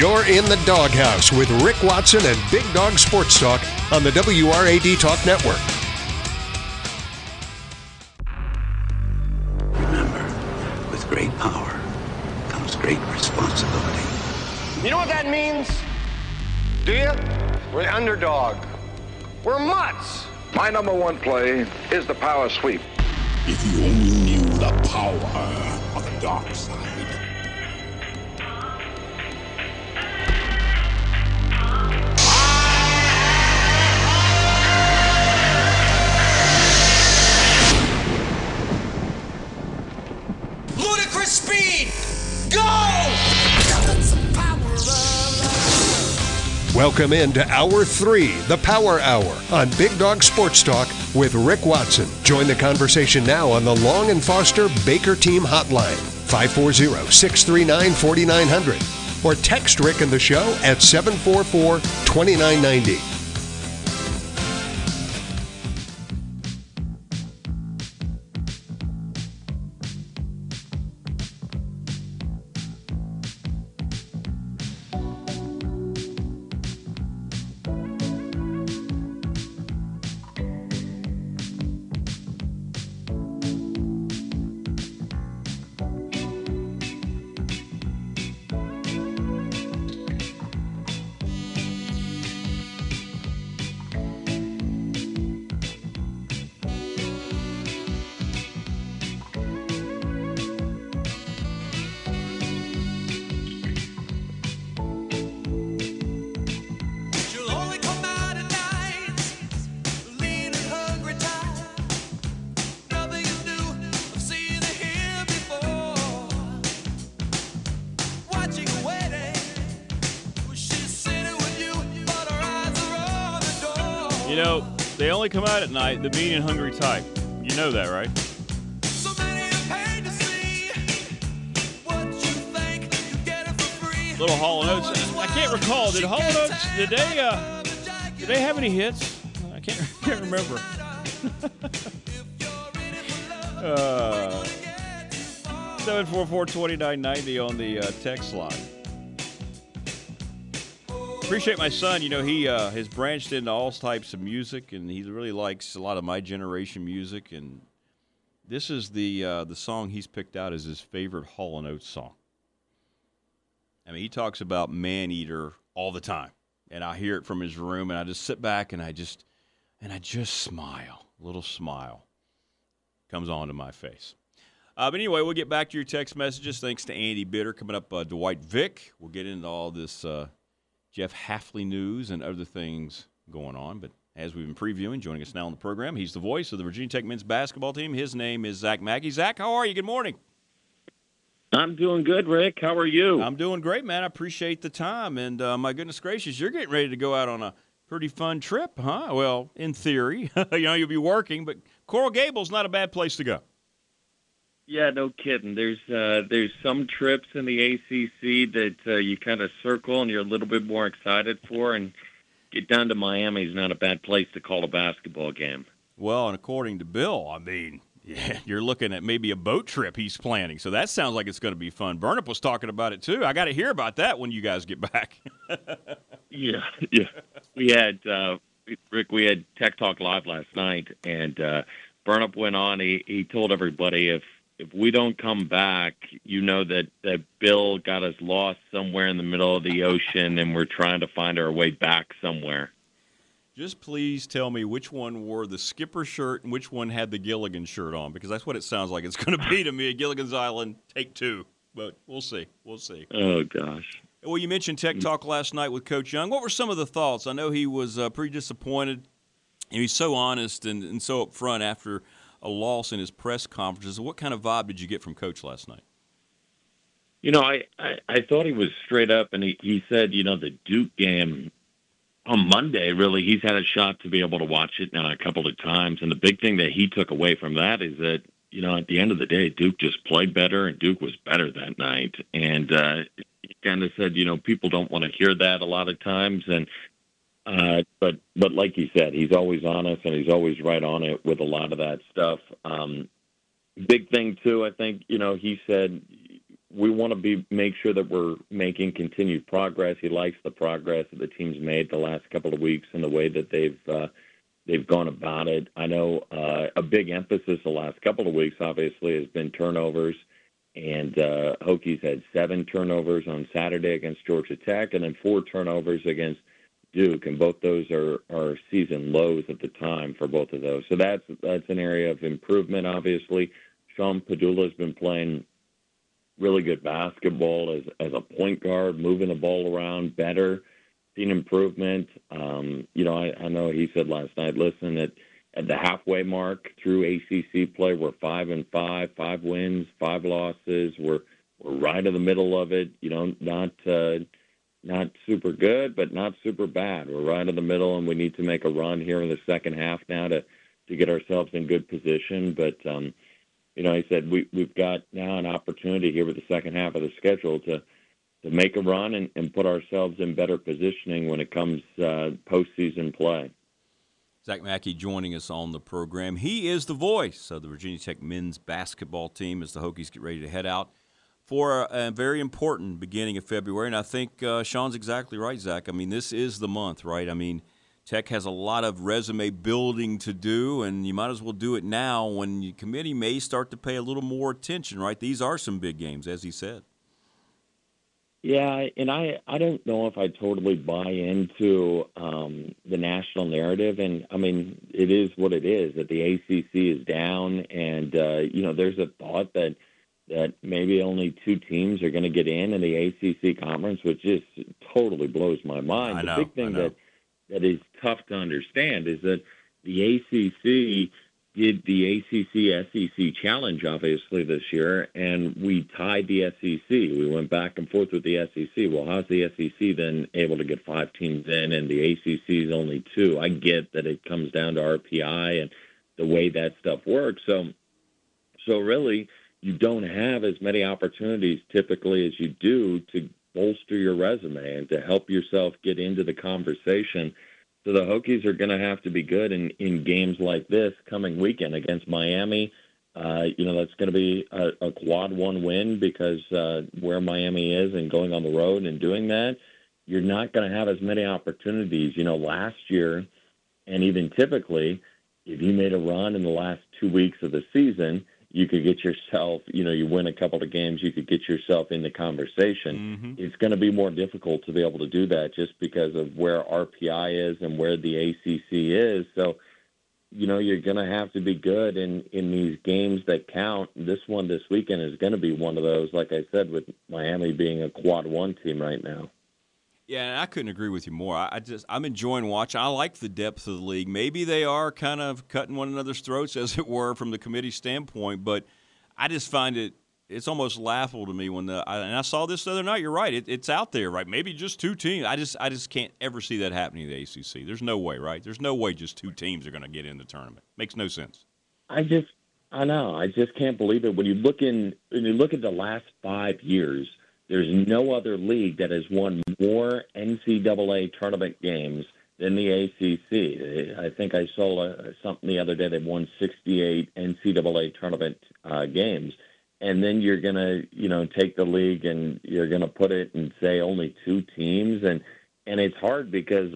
You're in the doghouse with Rick Watson and Big Dog Sports Talk on the WRAD Talk Network. Remember, with great power comes great responsibility. You know what that means? Do you? We're the underdog. We're mutts. My number one play is the power sweep. If you only knew the power of the dark side. Welcome into Hour 3, the Power Hour, on Big Dog Sports Talk with Rick Watson. Join the conversation now on the Long and Foster Baker Team Hotline, 540 639 4900, or text Rick and the show at 744 2990. Only come out at night, the mean and hungry type. You know that, right? So many are paid to see what you you get it for free. Little Hall and Oates. I can't recall. Did Hall and Oates, did they, uh, did they have any hits? I can't, can't remember. uh, 744-2990 on the uh, text line. Appreciate my son. You know, he uh, has branched into all types of music, and he really likes a lot of my generation music. And this is the uh, the song he's picked out as his favorite Hall and Oates song. I mean, he talks about Maneater all the time, and I hear it from his room, and I just sit back and I just and I just smile, a little smile comes onto my face. Uh, but anyway, we'll get back to your text messages. Thanks to Andy Bitter coming up. Uh, Dwight Vick. We'll get into all this uh, Jeff Hafley news and other things going on. But as we've been previewing, joining us now on the program, he's the voice of the Virginia Tech men's basketball team. His name is Zach Mackey. Zach, how are you? Good morning. I'm doing good, Rick. How are you? I'm doing great, man. I appreciate the time. And uh, my goodness gracious, you're getting ready to go out on a pretty fun trip, huh? Well, in theory, you know, you'll be working, but Coral Gables not a bad place to go. Yeah, no kidding. There's uh, there's some trips in the ACC that uh, you kind of circle and you're a little bit more excited for, and get down to Miami is not a bad place to call a basketball game. Well, and according to Bill, I mean, yeah, you're looking at maybe a boat trip he's planning. So that sounds like it's going to be fun. Burnop was talking about it too. I got to hear about that when you guys get back. Yeah, yeah. We had uh, Rick. We had Tech Talk live last night, and uh, Burnop went on. He he told everybody if if we don't come back, you know that that Bill got us lost somewhere in the middle of the ocean, and we're trying to find our way back somewhere. Just please tell me which one wore the skipper shirt and which one had the Gilligan shirt on, because that's what it sounds like it's going to be to me. Gilligan's Island, take two. But we'll see. We'll see. Oh gosh. Well, you mentioned Tech Talk last night with Coach Young. What were some of the thoughts? I know he was uh, pretty disappointed. And he's so honest and, and so upfront after a loss in his press conferences. What kind of vibe did you get from Coach last night? You know, I, I, I thought he was straight up, and he, he said, you know, the Duke game on Monday, really, he's had a shot to be able to watch it now a couple of times. And the big thing that he took away from that is that, you know, at the end of the day, Duke just played better and Duke was better that night. And uh, he kind of said, you know, people don't want to hear that a lot of times. And, uh, but, but like he said, he's always honest and he's always right on it with a lot of that stuff. Um, big thing too, I think, you know, he said, we want to be make sure that we're making continued progress. He likes the progress that the team's made the last couple of weeks and the way that they've uh, they've gone about it. I know uh, a big emphasis the last couple of weeks, obviously, has been turnovers, and uh, Hokies had seven turnovers on Saturday against Georgia Tech, and then four turnovers against Duke, and both those are are season lows at the time for both of those. So that's that's an area of improvement. Obviously, Sean Pedulla has been playing really good basketball as as a point guard, moving the ball around better, seen improvement. Um, you know, I, I know he said last night, listen, at at the halfway mark through ACC play, we're five and five, five wins, five losses. We're we're right in the middle of it. You know, not uh, not super good, but not super bad. We're right in the middle, and we need to make a run here in the second half now to to get ourselves in good position. But um, you know, he said we we've got now an opportunity here with the second half of the schedule to to make a run and, and put ourselves in better positioning when it comes uh, postseason play. Zach Mackey joining us on the program. He is the voice of the Virginia Tech men's basketball team as the Hokies get ready to head out for a, very important beginning of February. And I think uh, Sean's exactly right, Zach. I mean, this is the month, right? I mean, Tech has a lot of resume building to do, and you might as well do it now when your committee may start to pay a little more attention, right? These are some big games, as he said. Yeah, and I I don't know if I totally buy into um, the national narrative, and I mean it is what it is that the ACC is down, and uh, you know there's a thought that that maybe only two teams are going to get in in the ACC conference, which just totally blows my mind. I know, the big thing that that is tough to understand is that the ACC did the ACC SEC challenge obviously this year, and we tied the SEC. We went back and forth with the SEC. Well, how's the SEC then able to get five teams in, and the ACC is only two? I get that it comes down to RPI and the way that stuff works. So, so really, you don't have as many opportunities typically as you do to bolster your resume and to help yourself get into the conversation. So the Hokies are going to have to be good in, in games like this coming weekend against Miami. Uh, you know, that's going to be a, a quad one win because uh, where Miami is and going on the road and doing that, you're not going to have as many opportunities. You know, last year and even typically, if you made a run in the last two weeks of the season, you could get yourself, you know, you win a couple of games, you could get yourself in the conversation. Mm-hmm. It's going to be more difficult to be able to do that just because of where RPI is and where the ACC is. So, you know, you're going to have to be good in in these games that count. This one this weekend is going to be one of those. Like I said, with Miami being a quad one team right now. Yeah, and I couldn't agree with you more. I, I just I'm enjoying watching. I like the depth of the league. Maybe they are kind of cutting one another's throats, as it were, from the committee standpoint. But I just find it it's almost laughable to me when the I, and I saw this the other night. You're right. It, it's out there, right? Maybe just two teams. I just I just can't ever see that happening in the ACC. There's no way, right? There's no way just two teams are going to get in the tournament. Makes no sense. I just I know. I just can't believe it. When you look in when you look at the last five years, there's no other league that has won more NCAA tournament games than the ACC. I think I saw uh, something the other day. They've won 68 NCAA tournament uh, games, and then you're gonna, you know, take the league and you're gonna put it and say only two teams, and and it's hard because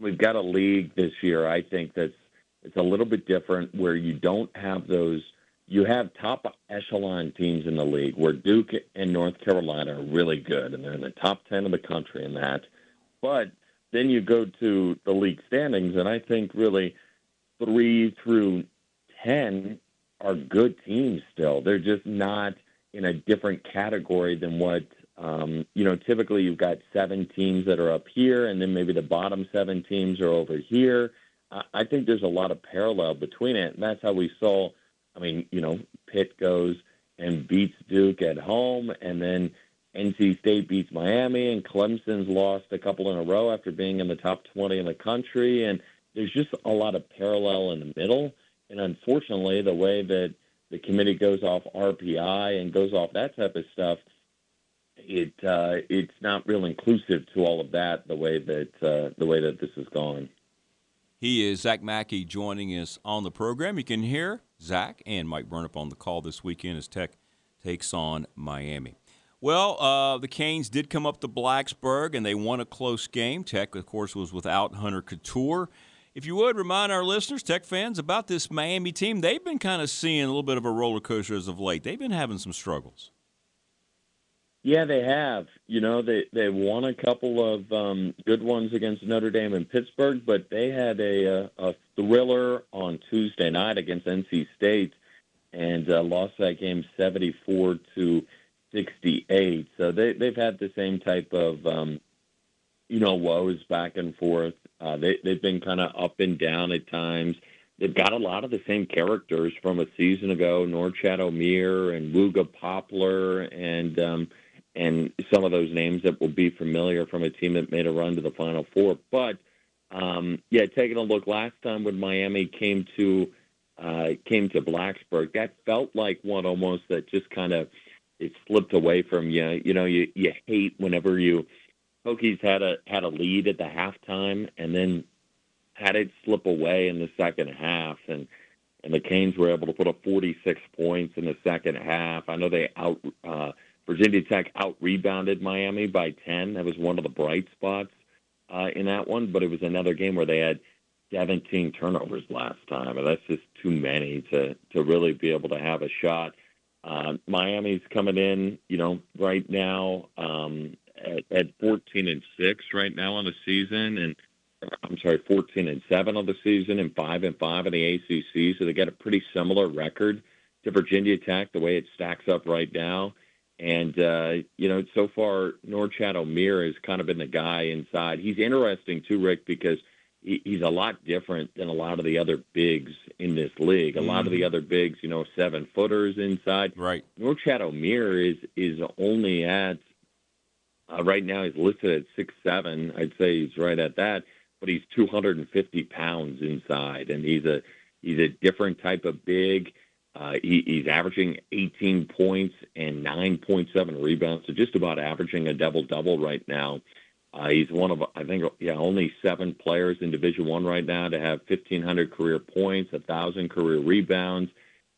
we've got a league this year. I think that's it's a little bit different where you don't have those you have top echelon teams in the league where Duke and North Carolina are really good, and they're in the top 10 of the country in that. But then you go to the league standings, and I think really three through 10 are good teams still. They're just not in a different category than what, um, you know, typically you've got seven teams that are up here, and then maybe the bottom seven teams are over here. I, I think there's a lot of parallel between it, and that's how we saw – I mean, you know, Pitt goes and beats Duke at home, and then NC State beats Miami, and Clemson's lost a couple in a row after being in the top 20 in the country. And there's just a lot of parallel in the middle. And unfortunately, the way that the committee goes off RPI and goes off that type of stuff, it uh, it's not real inclusive to all of that. The way that uh, the way that this is going. He is Zach Mackey joining us on the program. You can hear Zach and Mike Burnop on the call this weekend as Tech takes on Miami. Well, uh, the Canes did come up to Blacksburg and they won a close game. Tech, of course, was without Hunter Cattoor. If you would remind our listeners, Tech fans, about this Miami team, they've been kind of seeing a little bit of a roller coaster as of late. They've been having some struggles. Yeah, they have. You know, they they won a couple of um, good ones against Notre Dame and Pittsburgh, but they had a, a, a thriller on Tuesday night against NC State and uh, lost that game seventy four to sixty eight. So they they've had the same type of um, you know woes back and forth. Uh, they they've been kind of up and down at times. They've got a lot of the same characters from a season ago: Norchad Omier and Wooga Poplar and. Um, and some of those names that will be familiar from a team that made a run to the Final Four. But um, yeah, taking a look last time when Miami came to uh, came to Blacksburg, that felt like one almost that just kind of it slipped away from you. You know, you you hate whenever you Hokies had a had a lead at the halftime and then had it slip away in the second half and and the Canes were able to put up 46 points in the second half. I know they out uh, Virginia Tech out rebounded Miami by 10. That was one of the bright spots uh, in that one, but it was another game where they had 17 turnovers last time, and that's just too many to to really be able to have a shot. Uh, Miami's coming in, you know, right now um, at, at 14 and six right now on the season, and I'm sorry, 14 and seven on the season, and five and five in the ACC. So they got a pretty similar record to Virginia Tech the way it stacks up right now. And uh, you know, so far Norchad Omier has kind of been the guy inside. He's interesting too, Rick, because he, he's a lot different than a lot of the other bigs in this league. A mm. lot of the other bigs, you know, seven footers inside. Right. Norchad Omier is is only at uh, right now. He's listed at six seven. I'd say he's right at that, but he's 250 pounds inside, and he's a he's a different type of big. Uh, he, he's averaging 18 points and 9.7 rebounds, so just about averaging a double double right now. Uh, he's one of, I think, yeah, only seven players in Division One right now to have 1,500 career points, 1,000 career rebounds,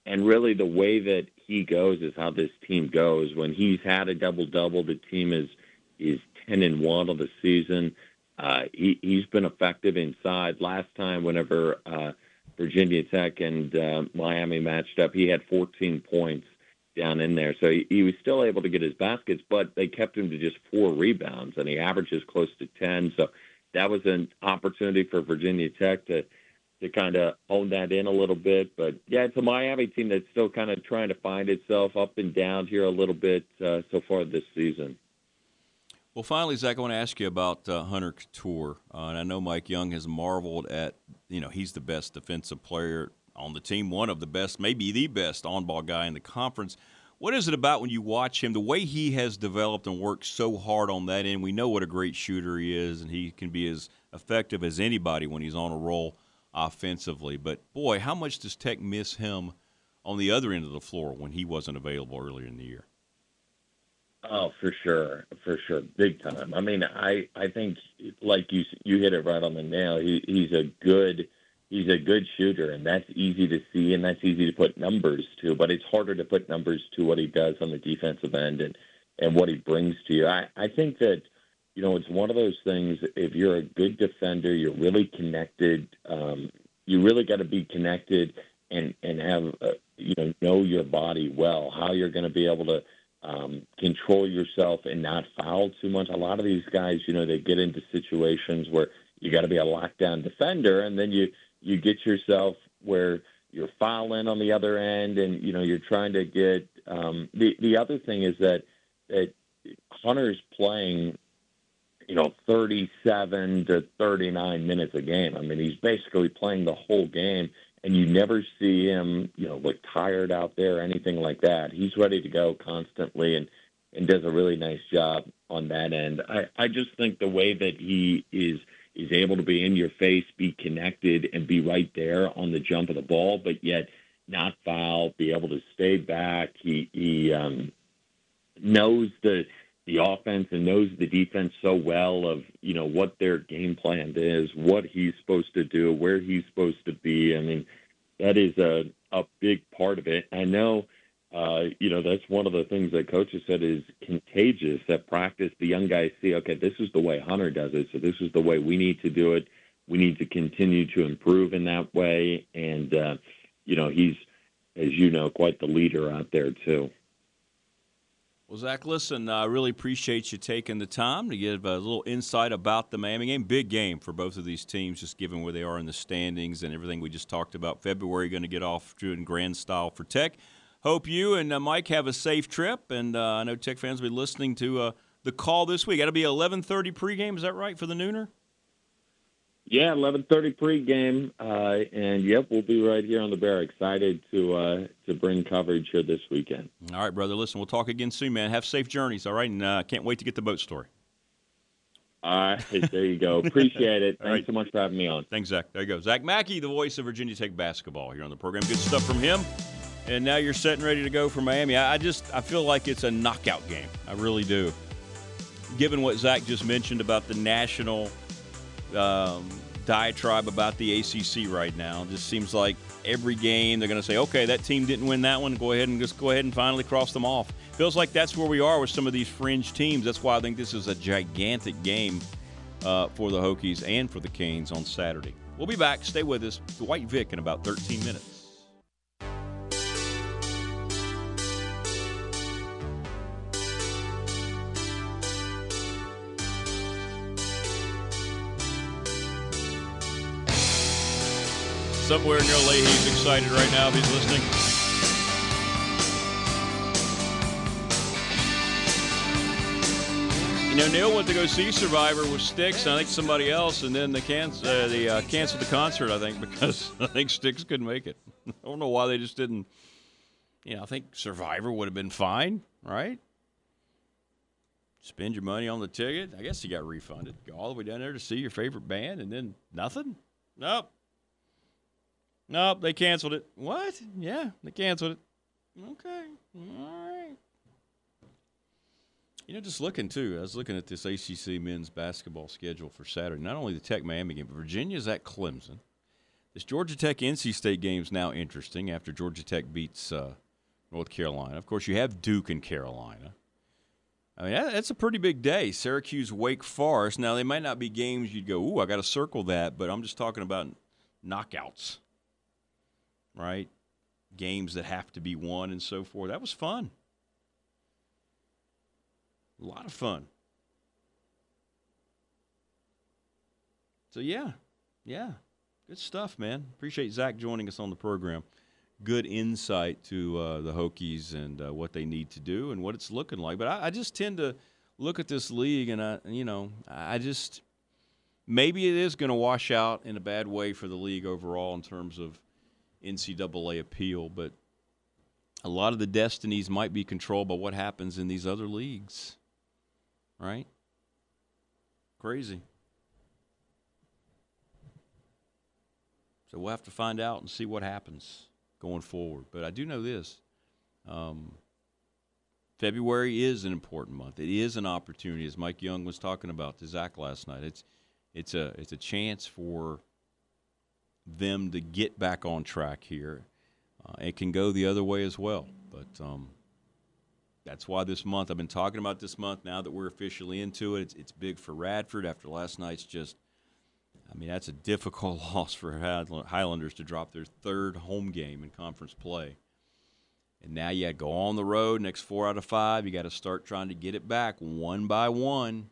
and really the way that he goes is how this team goes. When he's had a double double, the team is is 10 and one of the season. Uh, he, he's been effective inside. Last time, whenever uh, Virginia Tech and uh, Miami matched up. He had 14 points down in there, so he, he was still able to get his baskets, but they kept him to just four rebounds, and he averages close to 10. So that was an opportunity for Virginia Tech to to kind of own that in a little bit. But yeah, it's a Miami team that's still kind of trying to find itself up and down here a little bit uh, so far this season. Well, finally, Zach, I want to ask you about uh, Hunter Cattoor. Uh, and I know Mike Young has marveled at, you know, he's the best defensive player on the team, one of the best, maybe the best on ball guy in the conference. What is it about when you watch him, the way he has developed and worked so hard on that end? We know what a great shooter he is, and he can be as effective as anybody when he's on a roll offensively. But boy, how much does Tech miss him on the other end of the floor when he wasn't available earlier in the year? Oh, for sure, for sure, big time. I mean, I I think like you you hit it right on the nail. He he's a good he's a good shooter, and that's easy to see, and that's easy to put numbers to. But it's harder to put numbers to what he does on the defensive end and and what he brings to you. I I think that you know it's one of those things. If you're a good defender, you're really connected. Um, you really got to be connected and and have uh, you know know your body well. How you're going to be able to um, control yourself and not foul too much. A lot of these guys, you know, they get into situations where you got to be a lockdown defender, and then you you get yourself where you're fouling on the other end, and you know you're trying to get. Um, the the other thing is that that Hunter's playing, you know, 37 to 39 minutes a game. I mean, he's basically playing the whole game and you never see him, you know, look tired out there, or anything like that. He's ready to go constantly, and and does a really nice job on that end. I, I just think the way that he is is able to be in your face, be connected, and be right there on the jump of the ball, but yet not foul, be able to stay back. He he um, knows the the offense and knows the defense so well of you know what their game plan is, what he's supposed to do, where he's supposed to be. I mean, that is a a big part of it. I know, uh, you know, that's one of the things that coaches said is contagious at practice. The young guys see, okay, this is the way Hunter does it, so this is the way we need to do it. We need to continue to improve in that way, and uh, you know, he's, as you know, quite the leader out there too. Well, Zach, listen, I really appreciate you taking the time to give a little insight about the Miami game. Big game for both of these teams, just given where they are in the standings and everything we just talked about. February going to get off to in grand style for Tech. Hope you and uh, Mike have a safe trip, and uh, I know Tech fans will be listening to uh, the call this week. That'll be 11:30 pregame. Is that right for the nooner? Yeah, eleven thirty pregame, uh, and yep, we'll be right here on the bear. Excited to uh, to bring coverage here this weekend. All right, brother. Listen, we'll talk again soon, man. Have safe journeys. All right, and uh, can't wait to get the boat story. All right, there you go. Appreciate it. Thanks right. so much for having me on. Thanks, Zach. There you go. Zach Mackey, the voice of Virginia Tech basketball here on the program. Good stuff from him. And now you're set and ready to go for Miami. I I just I feel like it's a knockout game. I really do. Given what Zach just mentioned about the national um, diatribe about the ACC right now, it just seems like every game they're going to say, okay, that team didn't win that one. Go ahead and just go ahead and finally cross them off. Feels like that's where we are with some of these fringe teams. That's why I think this is a gigantic game uh, for the Hokies and for the Canes on Saturday. We'll be back. Stay with us. Dwight Vick in about 13 minutes. Somewhere near Leahy's excited right now if he's listening. You know, Neil went to go see Survivor with Styx, and I think somebody else, and then they uh, uh, canceled the concert. I think because I think Styx couldn't make it. I don't know why they just didn't. You know, I think Survivor would have been fine, right? Spend your money on the ticket. I guess you got refunded. Go all the way down there to see your favorite band, and then nothing. Nope. Nope, they canceled it. What? Yeah, they canceled it. Okay. All right. You know, just looking too, I was looking at this ACC men's basketball schedule for Saturday. Not only the Tech Miami game, but Virginia's at Clemson. This Georgia Tech NC State game is now interesting after Georgia Tech beats uh, North Carolina. Of course, you have Duke and Carolina. I mean, that's a pretty big day. Syracuse, Wake Forest. Now, they might not be games you'd go, ooh, I got to circle that, but I'm just talking about knockouts, right? Games that have to be won and so forth. That was fun. A lot of fun. So, yeah, yeah, good stuff, man. Appreciate Zach joining us on the program. Good insight to uh, the Hokies and uh, what they need to do and what it's looking like. But I, I just tend to look at this league and I, you know, I just maybe it is going to wash out in a bad way for the league overall in terms of NCAA appeal, but a lot of the destinies might be controlled by what happens in these other leagues, right? Crazy. So we'll have to find out and see what happens going forward. But I do know this. Um, February is an important month. It is an opportunity, as Mike Young was talking about to Zach last night. It's it's a it's a chance for them to get back on track here. Uh, it can go the other way as well, but um, that's why this month I've been talking about this month. Now that we're officially into it, it's, it's big for Radford after last night's just. I mean, that's a difficult loss for Highlanders to drop their third home game in conference play. And now you go on the road next four out of five. You got to start trying to get it back one by one.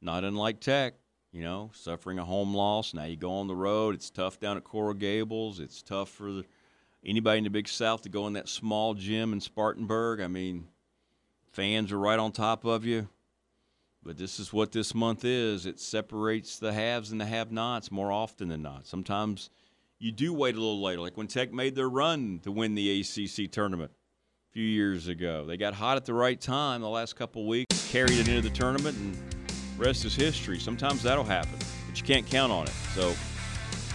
Not unlike Tech, you know, suffering a home loss. Now you go on the road. It's tough down at Coral Gables. It's tough for the, anybody in the Big South to go in that small gym in Spartanburg. I mean, fans are right on top of you. But this is what this month is. It separates the haves and the have-nots more often than not. Sometimes you do wait a little later, like when Tech made their run to win the ACC tournament. A few years ago. They got hot at the right time the last couple weeks, carried it into the tournament, and rest is history. Sometimes that'll happen, but you can't count on it. So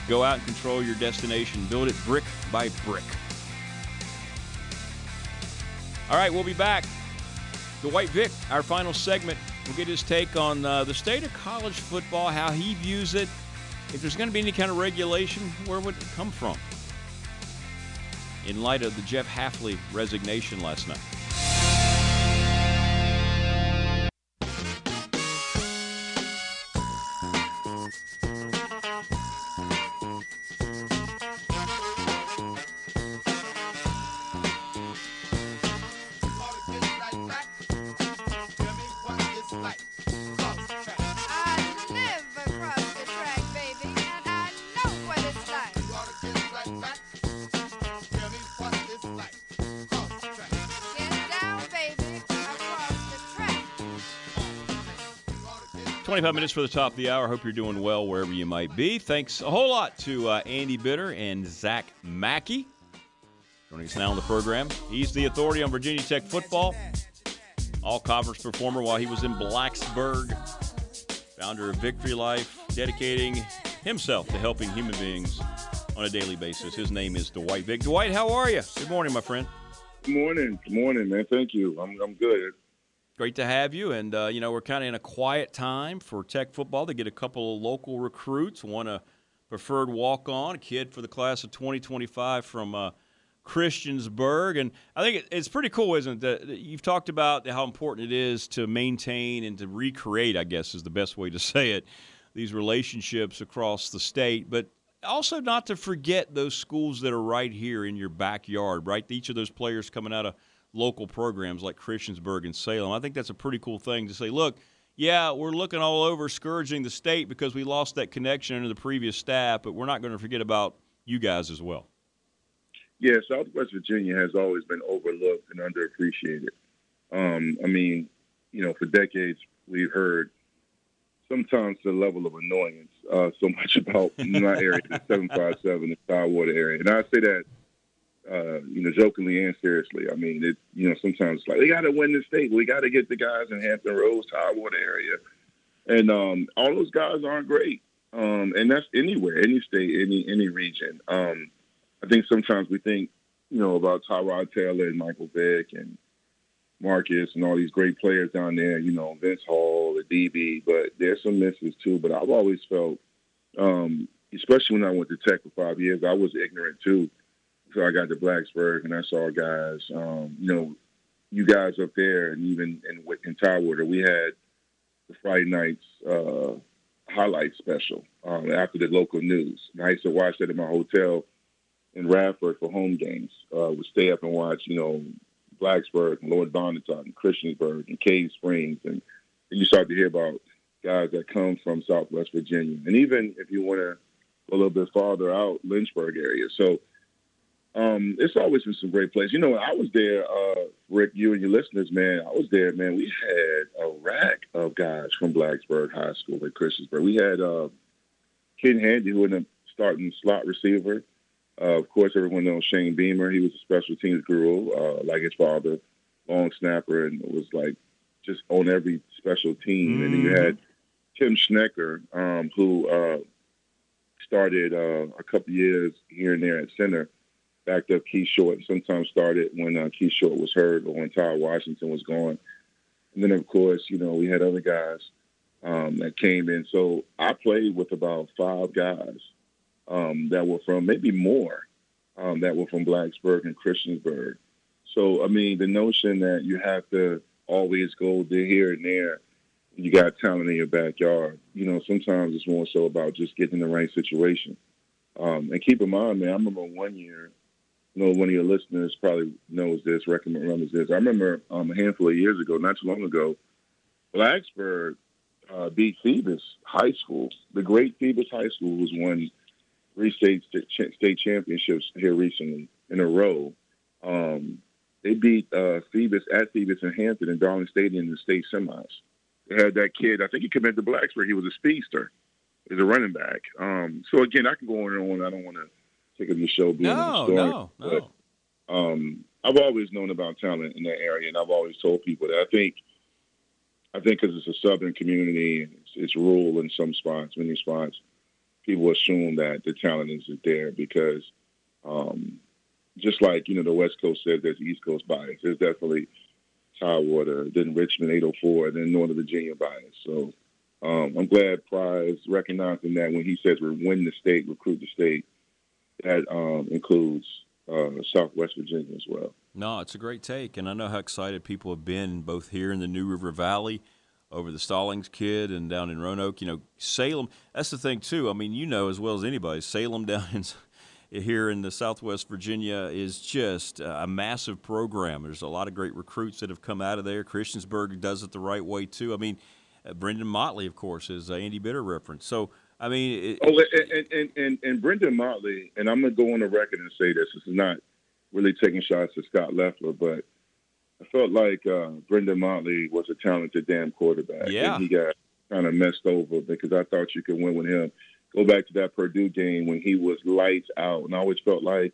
go out and control your destination. Build it brick by brick. All right, we'll be back. Dwight Vick, our final segment. We'll get his take on uh, the state of college football, how he views it. If there's going to be any kind of regulation, where would it come from? In light of the Jeff Hafley resignation last night. Twenty-five minutes for the top of the hour. Hope you're doing well wherever you might be. Thanks a whole lot to uh, Andy Bitter and Zach Mackey joining us now on the program. He's the authority on Virginia Tech football. All conference performer while he was in Blacksburg. Founder of Victory Life, dedicating himself to helping human beings on a daily basis. His name is Dwight Vick. Dwight, how are you? Good morning, my friend. Good morning. Good morning, man. Thank you. I'm, I'm good. Great to have you. And, uh, you know, we're kind of in a quiet time for Tech football. They get a couple of local recruits, one a preferred walk on, a kid for the class of 2025 from uh, Christiansburg. And I think it, it's pretty cool, isn't it? That you've talked about how important it is to maintain and to recreate, I guess is the best way to say it, these relationships across the state. But also not to forget those schools that are right here in your backyard, right? Each of those players coming out of local programs like Christiansburg and Salem. I think that's a pretty cool thing to say, look, yeah, we're looking all over scourging the state because we lost that connection under the previous staff, but we're not going to forget about you guys as well. Yeah, Southwest Virginia has always been overlooked and underappreciated. Um, I mean, you know, for decades we've heard sometimes the level of annoyance uh, so much about my area, the 757, the Tidewater area. And I say that, uh, you know, jokingly and seriously. I mean, it, you know, sometimes it's like, we got to win the state. We got to get the guys in Hampton Roads, Tidewater area. And um, all those guys aren't great. Um, and that's anywhere, any state, any any region. Um, I think sometimes we think, you know, about Tyrod Taylor and Michael Vick and Marcus and all these great players down there, you know, Vince Hall, the DB, but there's some misses too. But I've always felt, um, especially when I went to Tech for five years, I was ignorant too. So I got to Blacksburg and I saw guys, um, you know, you guys up there and even in, in Tidewater, we had the Friday nights uh, highlight special um, after the local news. And I used to watch that in my hotel in Radford for home games. Uh, would stay up and watch, you know, Blacksburg and Lord Botetourt and Christiansburg and Cave Springs. And, and you start to hear about guys that come from Southwest Virginia. And even if you want to go a little bit farther out, Lynchburg area. So um, it's always been some great places. You know, I was there, uh, Rick, you and your listeners, man, I was there, man. We had a rack of guys from Blacksburg High School at Christiansburg. We had uh, Ken Handy, who ended up starting slot receiver. Uh, of course, everyone knows Shane Beamer. He was a special teams guru, uh, like his father, long snapper, and was like just on every special team. Mm-hmm. And you had Tim Schnecker, um, who uh, started uh, a couple years here and there at center, backed up Keith Short, and sometimes started when uh, Keith Short was hurt or when Ty Washington was gone. And then, of course, you know, we had other guys um, that came in. So I played with about five guys um, that were from maybe more um, that were from Blacksburg and Christiansburg. So I mean, the notion that you have to always go there here and there, you got talent in your backyard. You know, sometimes it's more so about just getting in the right situation. Um, and keep in mind, man, I remember one year. Know, one of your listeners probably knows this, recommend remembers this. I remember um, a handful of years ago, not too long ago, Blacksburg uh, beat Phoebus High School. The great Phoebus High School was one three state state championships here recently in a row. Um, they beat uh, Phoebus at Phoebus in Hampton and Darling Stadium in the state semis. They had that kid. I think he committed to Blacksburg. He was a speedster. He's a running back. Um, so again, I can go on and on. I don't want to take up the show. Being no, story, no, no. But, um, I've always known about talent in that area, and I've always told people that. I think, I think because it's a southern community it's, it's rural in some spots, many spots, people assume that the talent isn't there because, um, just like you know, the West Coast says there's East Coast bias. There's definitely Tidewater, then Richmond 804, then Northern Virginia bias. So um, I'm glad is recognizing that when he says we're win the state, recruit the state, that um, includes uh, Southwest Virginia as well. No, it's a great take, and I know how excited people have been both here in the New River Valley over the Stallings kid and down in Roanoke. You know, Salem. That's the thing too. I mean, you know as well as anybody, Salem down in here in the Southwest Virginia is just a massive program. There's a lot of great recruits that have come out of there. Christiansburg does it the right way too. I mean, uh, Brenden Motley, of course, is Andy Bitter reference. So I mean, it, oh, and, and, and and Brenden Motley, and I'm gonna go on the record and say this. This is not really taking shots at Scot Loeffler, but I felt like uh, Brenden Motley was a talented damn quarterback. Yeah. And he got kind of messed over because I thought you could win with him. Go back to that Purdue game when he was lights out, and I always felt like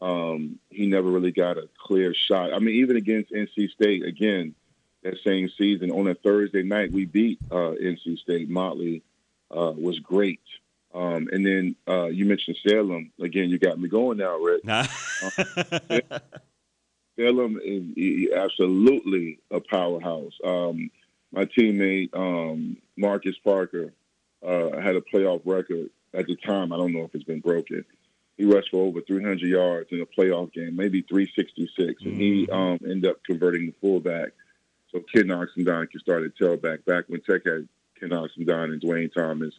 um, he never really got a clear shot. I mean, even against NC State, again, that same season on a Thursday night, we beat uh, NC State. Motley uh, was great. Um, and then uh, you mentioned Salem again. You got me going now, Rick. Nah. Uh, Salem is absolutely a powerhouse. Um, my teammate um, Marcus Parker uh, had a playoff record at the time. I don't know if it's been broken. He rushed for over 300 yards in a playoff game, maybe 366, and he um, ended up converting the fullback. So Ken Oxendine could start at tailback back when Tech had Ken Oxendine and Dwayne Thomas,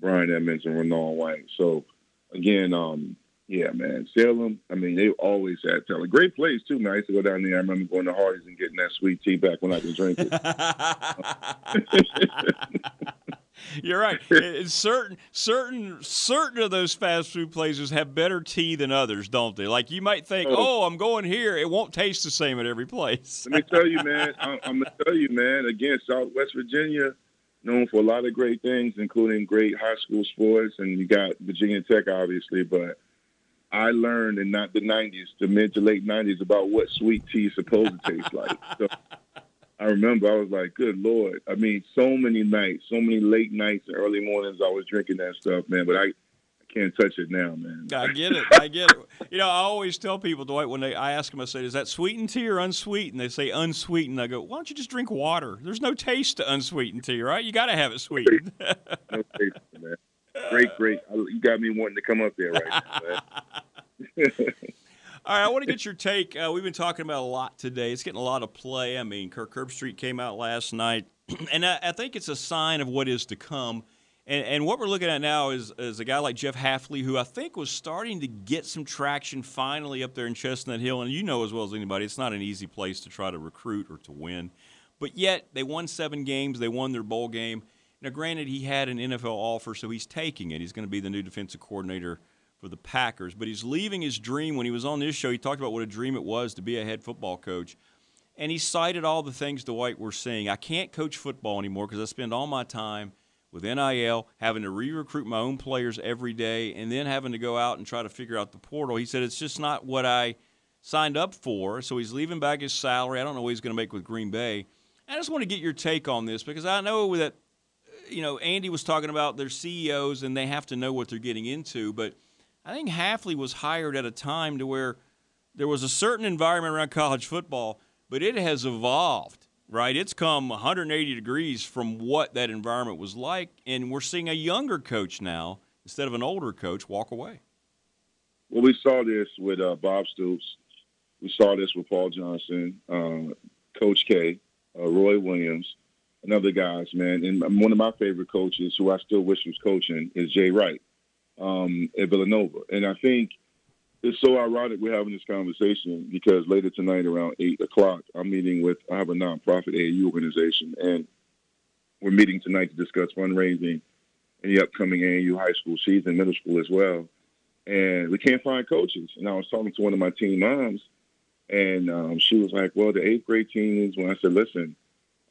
Brian Edmonds, and Renald White. So again, um, yeah, man, Salem. I mean, they always had talent. Great place too, man. I used to go down there. I remember going to Hardee's and getting that sweet tea back when I could drink it. You're right. It's certain, certain, certain of those fast food places have better tea than others, don't they? Like you might think, Oh. oh, I'm going here. It won't taste the same at every place. Let me tell you, man. I'm, I'm gonna tell you, man. Again, Southwest Virginia, known for a lot of great things, including great high school sports, and you got Virginia Tech, obviously. But I learned in not the '90s, the mid to late '90s, about what sweet tea is supposed to taste like. So I remember I was like, "Good lord!" I mean, so many nights, so many late nights and early mornings, I was drinking that stuff, man. But I, I can't touch it now, man. I get it. I get it. You know, I always tell people, Dwight, when they I ask them, I say, "Is that sweetened tea or unsweetened?" They say unsweetened. I go, "Why don't you just drink water? There's no taste to unsweetened tea, right? You got to have it sweetened." No taste, man. Great, great. You got me wanting to come up there right now. All right, I want to get your take. Uh, we've been talking about a lot today. It's getting a lot of play. I mean, Kirk Herbstreit came out last night, and I, I think it's a sign of what is to come. And, and what we're looking at now is, is a guy like Jeff Hafley, who I think was starting to get some traction finally up there in Chestnut Hill. And you know as well as anybody, it's not an easy place to try to recruit or to win. But yet, they won seven games. They won their bowl game. Now, granted, he had an NFL offer, so he's taking it. He's going to be the new defensive coordinator for the Packers. But he's leaving his dream. When he was on this show, he talked about what a dream it was to be a head football coach. And he cited all the things Dwight we're saying. I can't coach football anymore because I spend all my time with NIL, having to re recruit my own players every day, and then having to go out and try to figure out the portal. He said it's just not what I signed up for. So he's leaving back his salary. I don't know what he's going to make with Green Bay. I just want to get your take on this because I know that, you know, Andy was talking about their CEOs and they have to know what they're getting into. But I think Hafley was hired at a time to where there was a certain environment around college football, but it has evolved, right? It's come 180 degrees from what that environment was like, and we're seeing a younger coach now instead of an older coach walk away. Well, we saw this with uh, Bob Stoops. We saw this with Paul Johnson, uh, Coach K, uh, Roy Williams, and other guys, man. And one of my favorite coaches, who I still wish was coaching, is Jay Wright um, at Villanova. And I think it's so ironic we're having this conversation because later tonight around 8 o'clock, I'm meeting with, I have a nonprofit AAU organization, and we're meeting tonight to discuss fundraising in the upcoming AAU high school season, middle school as well. And we can't find coaches. And I was talking to one of my team moms, and um, she was like, well, the eighth grade teams, when I said, listen,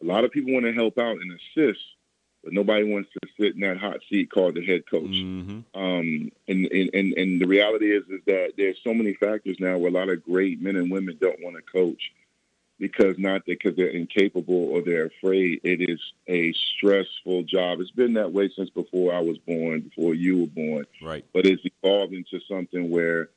a lot of people want to help out and assist, but nobody wants to sit in that hot seat called the head coach. Mm-hmm. Um, and, and, and, and the reality is, is that there's so many factors now where a lot of great men and women don't want to coach because not because they're incapable or they're afraid. It is a stressful job. It's been that way since before I was born, before you were born. Right. But it's evolved into something where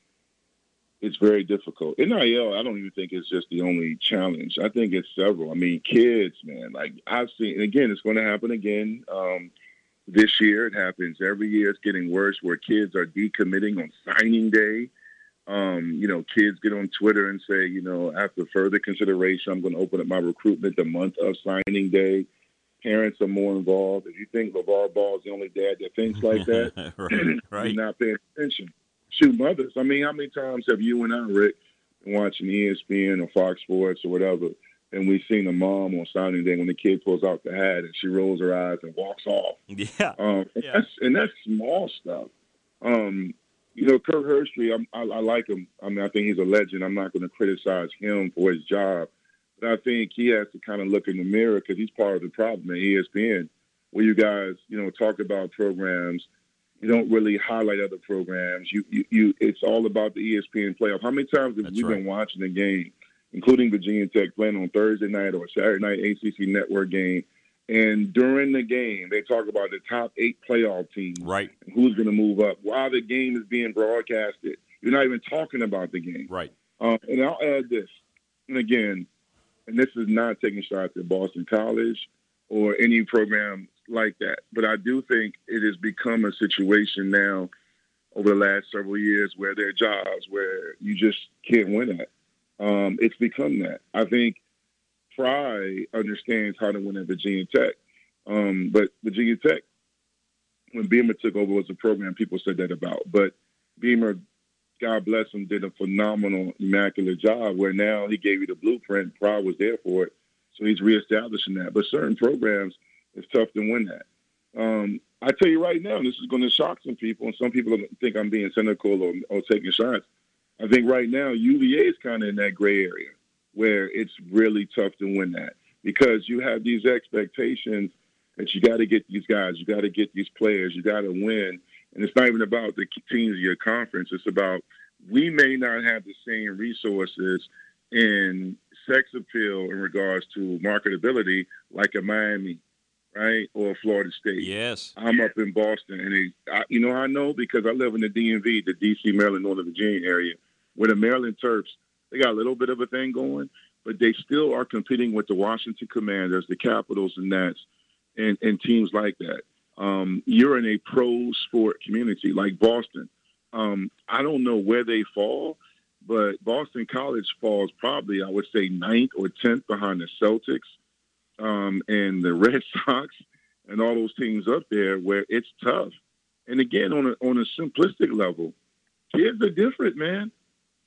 it's very difficult. NIL, I don't even think it's just the only challenge. I think it's several. I mean, kids, man. Like I've seen, and again, it's going to happen again um, this year. It happens every year. It's getting worse, where kids are decommitting on signing day. Um, you know, kids get on Twitter and say, you know, after further consideration, I'm going to open up my recruitment the month of signing day. Parents are more involved. If you think LaVar Ball is the only dad that thinks like that, right, right. you're not paying attention. Shoot, mothers. I mean, how many times have you and I, Rick, been watching ESPN or Fox Sports or whatever, and we've seen a mom on signing day when the kid pulls out the hat and she rolls her eyes and walks off. Yeah. Um, and, Yeah. that's, and that's small stuff. Um, you know, Kirk Herbstreit, I'm, I, I like him. I mean, I think he's a legend. I'm not going to criticize him for his job, but I think he has to kind of look in the mirror because he's part of the problem at ESPN, where you guys, you know, talk about programs. You don't really highlight other programs. You, you, you it's all about the ESPN playoff. How many times have That's you right. been watching the game, including Virginia Tech playing on Thursday night or Saturday night ACC network game? And during the game, they talk about the top eight playoff teams Right. and who's going to move up while the game is being broadcasted. You're not even talking about the game. Right. Um, and I'll add this, and again, and this is not taking shots at Boston College or any program like that, but I do think it has become a situation now over the last several years where there are jobs where you just can't win at. Um, it's become that. I think Pry understands how to win at Virginia Tech, um, but Virginia Tech, when Beamer took over, was a program people said that about, but Beamer God bless him, did a phenomenal, immaculate job where now he gave you the blueprint. Pry was there for it. So he's reestablishing that. But certain programs, it's tough to win that. Um, I tell you right now, and this is going to shock some people, and some people think I'm being cynical or, or taking shots. I think right now UVA is kind of in that gray area where it's really tough to win that because you have these expectations that you got to get these guys, you got to get these players, you got to win. And it's not even about the teams of your conference. It's about we may not have the same resources in sex appeal in regards to marketability like a Miami, right, or Florida State. Yes. I'm up in Boston, and it, I, you know I know because I live in the DMV, the DC, Maryland, Northern Virginia area, where the Maryland Terps they got a little bit of a thing going, but they still are competing with the Washington Commanders, the Capitals, and Nets, and, and teams like that. Um, you're in a pro sport community like Boston. Um, I don't know where they fall, but Boston College falls probably, I would say, ninth or tenth behind the Celtics um, and the Red Sox and all those teams up there where it's tough. And again, on a, on a simplistic level, kids are different, man.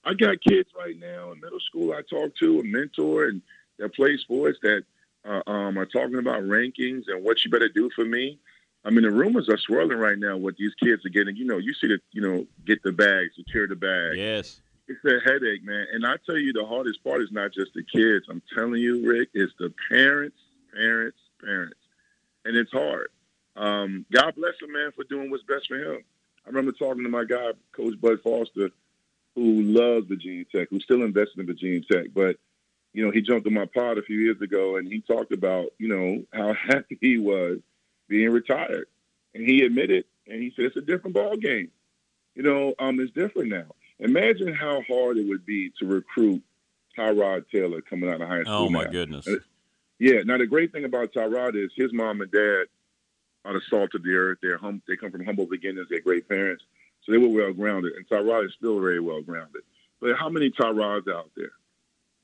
I got kids right now in middle school I talk to, a mentor, and that play sports that uh, um, are talking about rankings and what you better do for me. I mean, the rumors are swirling right now what these kids are getting. You know, you see the, you know, get the bag, secure the bag. Yes. It's a headache, man. And I tell you, the hardest part is not just the kids. I'm telling you, Rick, it's the parents, parents, parents. And it's hard. Um, God bless him, man, for doing what's best for him. I remember talking to my guy, Coach Bud Foster, who loves Virginia Tech, who's still invested in Virginia Tech. But, you know, he jumped on my pod a few years ago and he talked about, you know, how happy he was being retired. And he admitted, and he said, it's a different ball game. You know, um, it's different now. Imagine how hard it would be to recruit Tyrod Taylor coming out of high school. Oh my now. goodness. Yeah. Now the great thing about Tyrod is his mom and dad are the salt of the earth. They're hum- they come from humble beginnings. They're great parents, so they were well grounded. And Tyrod is still very well grounded. But how many Tyrods out there,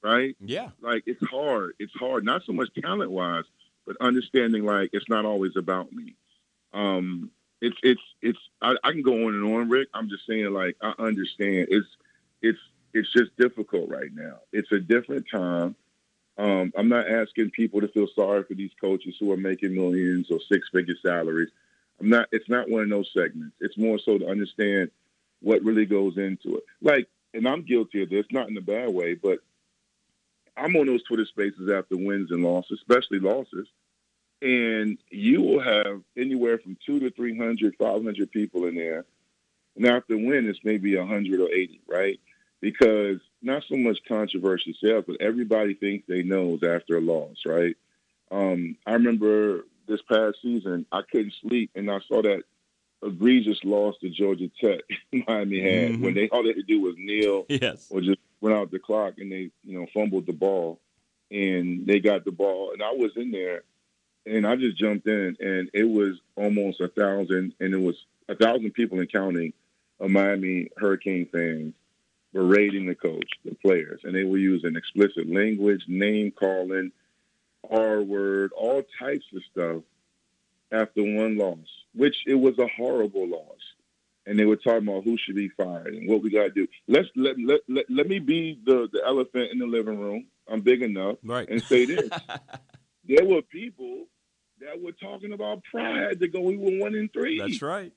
right? Yeah. Like it's hard. It's hard. Not so much talent wise, but understanding like it's not always about me. Um, it's it's it's. I, I can go on and on, Rick. I'm just saying, like I understand. It's it's it's just difficult right now. It's a different time. Um, I'm not asking people to feel sorry for these coaches who are making millions or six figure salaries. I'm not. It's not one of those segments. It's more so to understand what really goes into it. Like, and I'm guilty of this, not in a bad way, but I'm on those Twitter spaces after wins and losses, especially losses. And you will have anywhere from two to 300, 500 people in there. And after win, it's maybe 100 or 80, right? Because not so much controversy sales, but everybody thinks they knows after a loss, right? Um, I remember this past season, I couldn't sleep, and I saw that egregious loss to Georgia Tech Miami had Mhm. when they all they had to do was kneel Yes. or just run out the clock and they you know fumbled the ball and they got the ball and I was in there and I just jumped in and it was almost a thousand and it was a thousand people and counting of Miami Hurricane fans berating the coach, the players, and they were using explicit language, name calling, R word, all types of stuff after one loss, which it was a horrible loss. And they were talking about who should be fired and what we got to do. Let's let, let let let me be the the elephant in the living room. I'm big enough, Right. and say this: there were people that were talking about Pry to go. We were one in three That's right.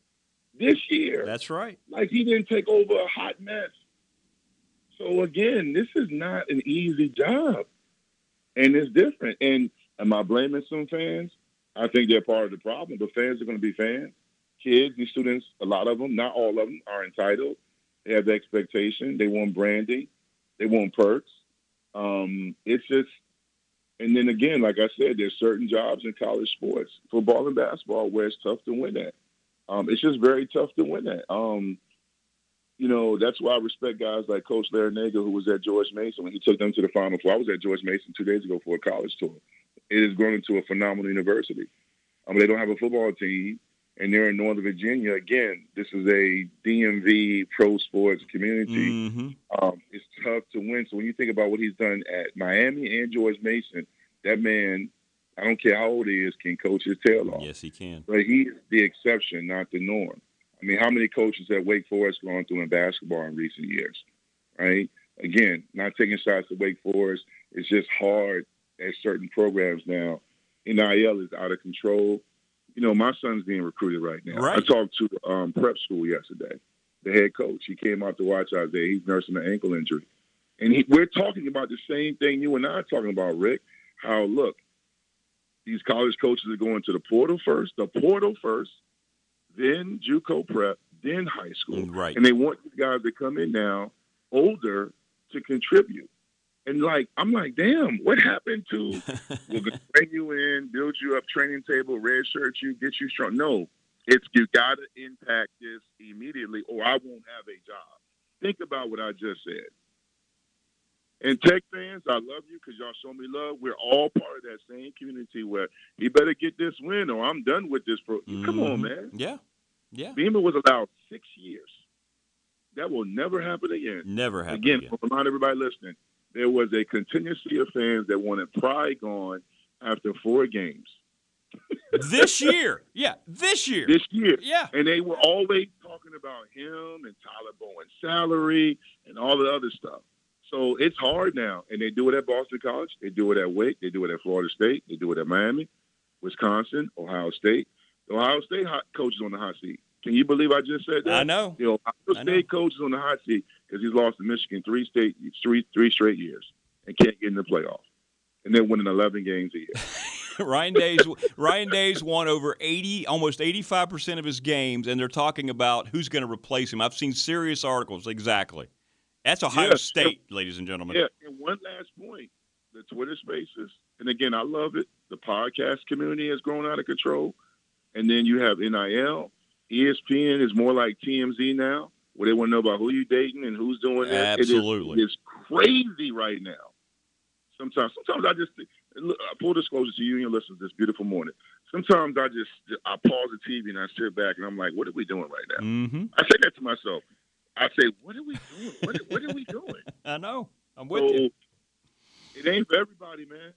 this year. That's right. like he didn't take over a hot mess. So again, this is not an easy job, and it's different. And am I blaming some fans? I think they're part of the problem. But fans are going to be fans. Kids, these students, a lot of them, not all of them, are entitled. They have the expectation. They want branding. They want perks. Um, it's just, and then again, like I said, there's certain jobs in college sports, football and basketball, where it's tough to win at. Um, it's just very tough to win at. Um, you know, that's why I respect guys like Coach Larrañaga, who was at George Mason when he took them to the Final Four. I was at George Mason two days ago for a college tour. It has grown into a phenomenal university. They don't have a football team, and they're in Northern Virginia. Again, this is a DMV pro sports community. hmm Um, it's tough to win. So when you think about what he's done at Miami and George Mason, that man, I don't care how old he is, can coach his tail off. Yes, he can. But he's the exception, not the norm. I mean, how many coaches have Wake Forest gone through in basketball in recent years? Right? Again, not taking shots at Wake Forest. It's just hard at certain programs now. NIL is out of control. You know, my son's being recruited right now. I talked to um, prep school yesterday. The head coach, he came out to watch out there. He's nursing an ankle injury. And he, we're talking about the same thing you and I are talking about, Rick. How, look, these college coaches are going to the portal first, the portal first, then JUCO prep, then high school. Right. And they want these guys to come in now older to contribute. And like, I'm like, damn, what happened to we're gonna bring you you up, training table, red shirt you, get you strong. No, it's you gotta impact this immediately or I won't have a job. Think about what I just said. And Tech fans, I love you because y'all show me love. We're all part of that same community where you better get this win or I'm done with this. Pro- Come on, Mhm. man. Yeah. Yeah. Beamer was allowed six years. That will never happen again. Never happen Again, again. remind everybody listening, there was a contingency of fans that wanted Pry gone after four games this year. Yeah. This year. this year. Yeah. And they were always talking about him and Tyler Bowen's salary and all the other stuff. So it's hard now. And they do it at Boston College. They do it at Wake. They do it at Florida State. They do it at Miami, Wisconsin, Ohio State. The Ohio State hot coach is on the hot seat. Can you believe I just said that? I know. The Ohio I know. State coach is on the hot seat because he's lost to Michigan three state three three straight years and can't get in the playoff. And they're winning eleven games a year. Ryan Days Ryan Days won over 80 almost 85% of his games and they're talking about who's going to replace him. I've seen serious articles exactly. That's Ohio Yes. State, ladies and gentlemen. Yeah, and one last point: the Twitter Spaces, and again, I love it. The podcast community has grown out of control, and then you have NIL. ESPN is more like TMZ now, where they want to know about who you dating and who's doing that. Absolutely. it is, it is crazy right now. Sometimes, sometimes I just look, full disclosure to you and your listeners this beautiful morning. Sometimes I just I pause the TV and I sit back and I'm like, what are we doing right now? Mm-hmm. I say that to myself. I say, what are we doing? What, what are we doing? I know. I'm with so you. it ain't for everybody, man.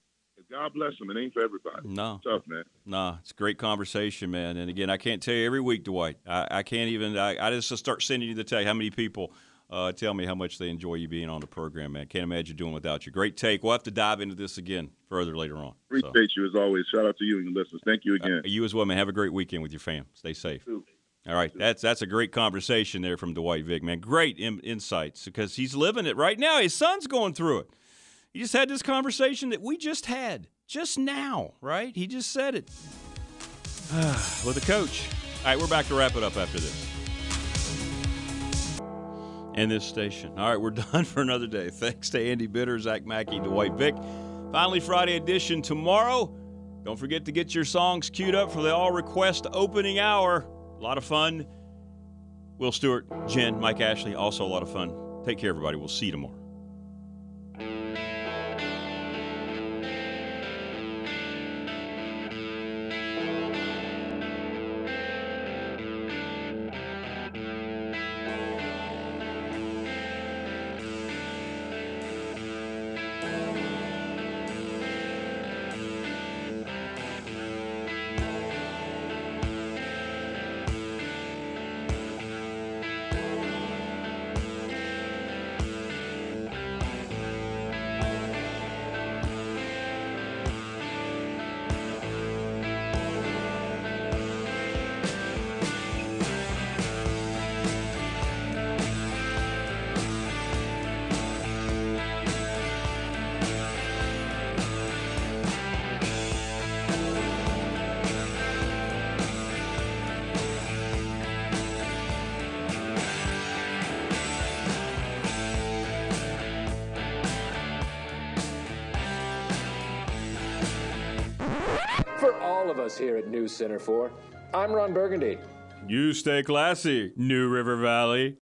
God bless them. It ain't for everybody. No. Tough, man. Nah, it's a great conversation, man. And again, I can't tell you every week, Dwight. I, I can't even. I, I just start sending you the tell how many people uh, tell me how much they enjoy you being on the program, man. Can't imagine doing without you. Great take. We'll have to dive into this again further later on. So, Appreciate you as always. Shout out to you and your listeners. Thank you again. uh, you as well, man. Have a great weekend with your fam. Stay safe. All right, that's that's a great conversation there from Dwight Vick, man. Great in, insights because he's living it right now. His son's going through it. He just had this conversation that we just had just now, right? He just said it. With a coach. All right, we're back to wrap it up after this. And this station. All right, we're done for another day. Thanks to Andy Bitter, Zach Mackey, Dwight Vick. Finally, Friday edition tomorrow. Don't forget to get your songs queued up for the all request opening hour. A lot of fun. Will Stewart, Jen, Mike Ashley, also a lot of fun. Take care, everybody. We'll see you tomorrow. Center for. I'm Ron Burgundy. You stay classy, New River Valley.